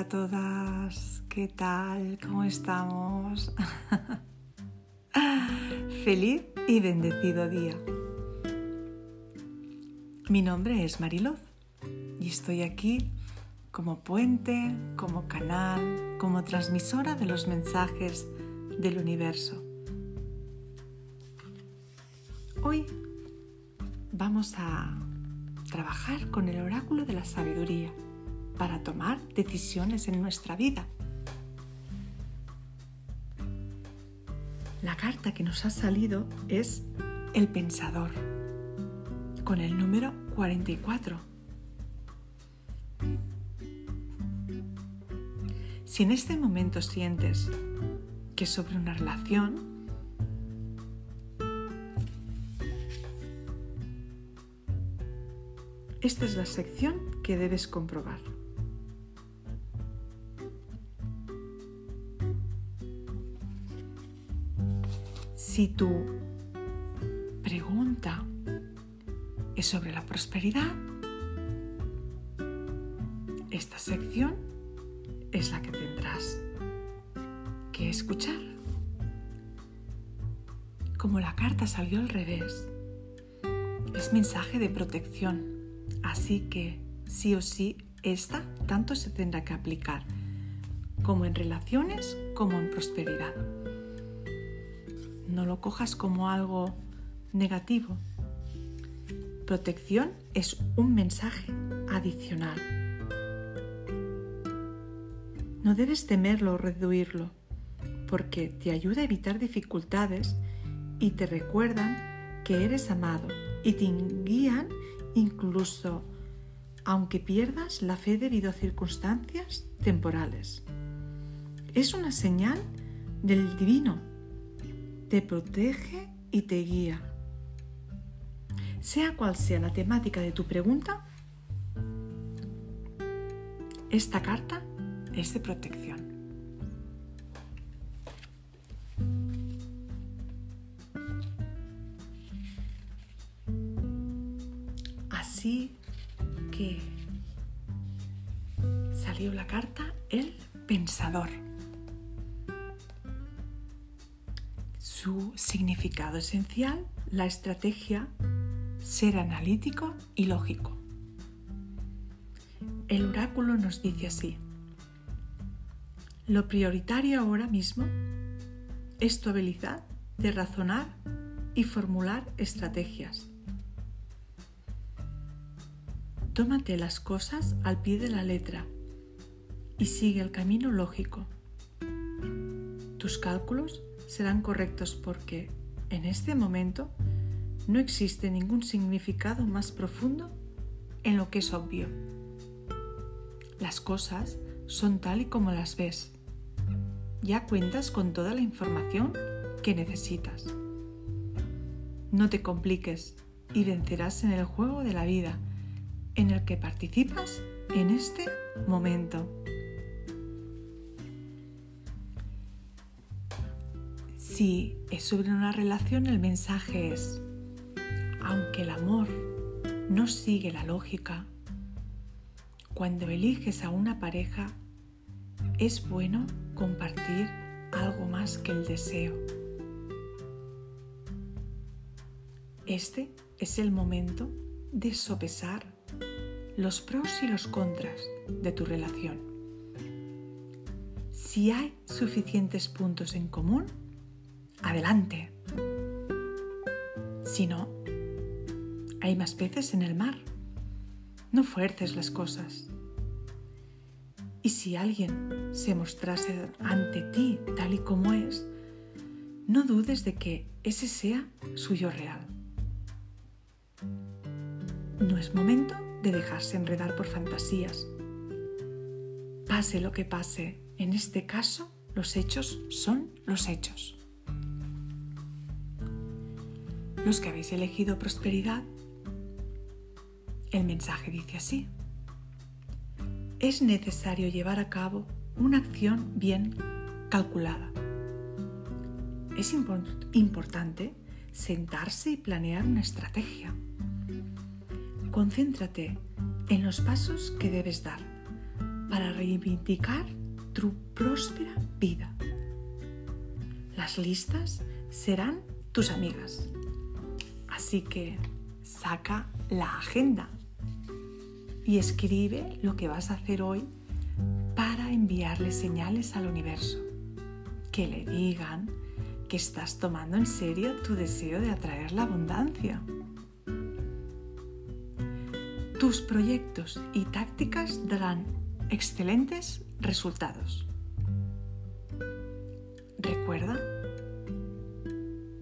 hermosas, ¿qué tal? ¿Cómo estamos? Feliz y bendecido día. Mi nombre es Mariloz y estoy aquí como puente, como canal, como transmisora de los mensajes del universo. Hoy vamos a trabajar con el oráculo de la sabiduría para tomar decisiones en nuestra vida. La carta que nos ha salido es el pensador, con el número 44. Si en este momento sientes que sobre una relación esta es la sección que debes comprobar. Si tu pregunta es sobre la prosperidad, esta sección es la que tendrás que escuchar. Como la carta salió al revés, es mensaje de protección, así que sí o sí esta tanto se tendrá que aplicar como en relaciones como en prosperidad no lo cojas como algo negativo. Protección es un mensaje adicional. No debes temerlo o reduirlo, porque te ayuda a evitar dificultades y te recuerdan que eres amado y te guían incluso aunque pierdas la fe debido a circunstancias temporales. Es una señal del divino te protege y te guía. Sea cual sea la temática de tu pregunta, esta carta es de protección. Así que salió la carta El Pensador. Su significado esencial, la estrategia, ser analítico y lógico. El oráculo nos dice así, lo prioritario ahora mismo es tu habilidad de razonar y formular estrategias. Tómate las cosas al pie de la letra y sigue el camino lógico. Tus cálculos serán correctos porque en este momento no existe ningún significado más profundo en lo que es obvio. Las cosas son tal y como las ves. Ya cuentas con toda la información que necesitas. No te compliques y vencerás en el juego de la vida en el que participas en este momento. Si es sobre una relación, el mensaje es, aunque el amor no sigue la lógica, cuando eliges a una pareja, es bueno compartir algo más que el deseo. Este es el momento de sopesar los pros y los contras de tu relación. Si hay suficientes puntos en común, adelante. Si no, hay más peces en el mar. No fuerces las cosas. Y si alguien se mostrase ante ti tal y como es, no dudes de que ese sea suyo real. No es momento de dejarse enredar por fantasías. Pase lo que pase, en este caso los hechos son los hechos. Los que habéis elegido prosperidad, el mensaje dice así. Es necesario llevar a cabo una acción bien calculada. Es importante sentarse y planear una estrategia. Concéntrate en los pasos que debes dar para reivindicar tu próspera vida. Las listas serán tus amigas. Así que saca la agenda y escribe lo que vas a hacer hoy para enviarle señales al universo que le digan que estás tomando en serio tu deseo de atraer la abundancia. Tus proyectos y tácticas darán excelentes resultados. Recuerda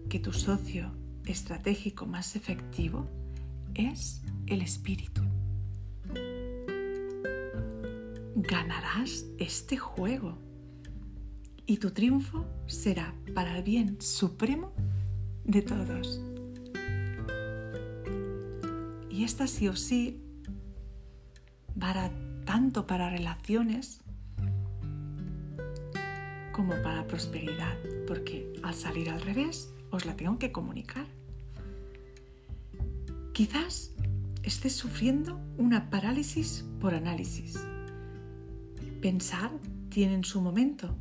que tu socio estratégico más efectivo es el espíritu. Ganarás este juego y tu triunfo será para el bien supremo de todos. Y esta sí o sí para tanto para relaciones como para prosperidad, porque al salir al revés os la tengo que comunicar. Quizás estés sufriendo una parálisis por análisis. Pensar tiene su momento,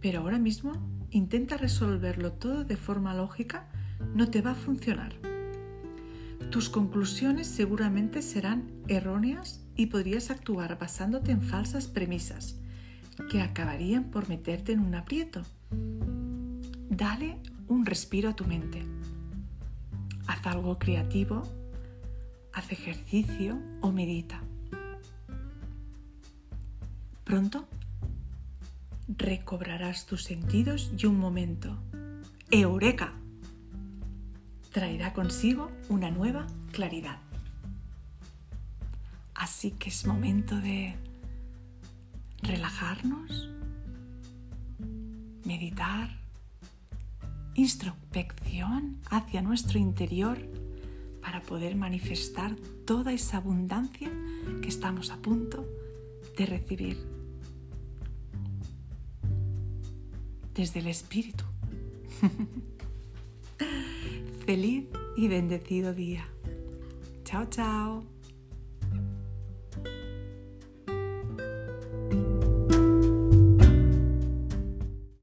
pero ahora mismo intenta resolverlo todo de forma lógica, no te va a funcionar. Tus conclusiones seguramente serán erróneas y podrías actuar basándote en falsas premisas que acabarían por meterte en un aprieto. Dale un respiro a tu mente. Haz algo creativo, haz ejercicio o medita. Pronto recobrarás tus sentidos y un momento. ¡Eureka! Traerá consigo una nueva claridad. Así que es momento de relajarnos, meditar, introspección hacia nuestro interior para poder manifestar toda esa abundancia que estamos a punto de recibir desde el espíritu. Feliz y bendecido día. Chao, chao.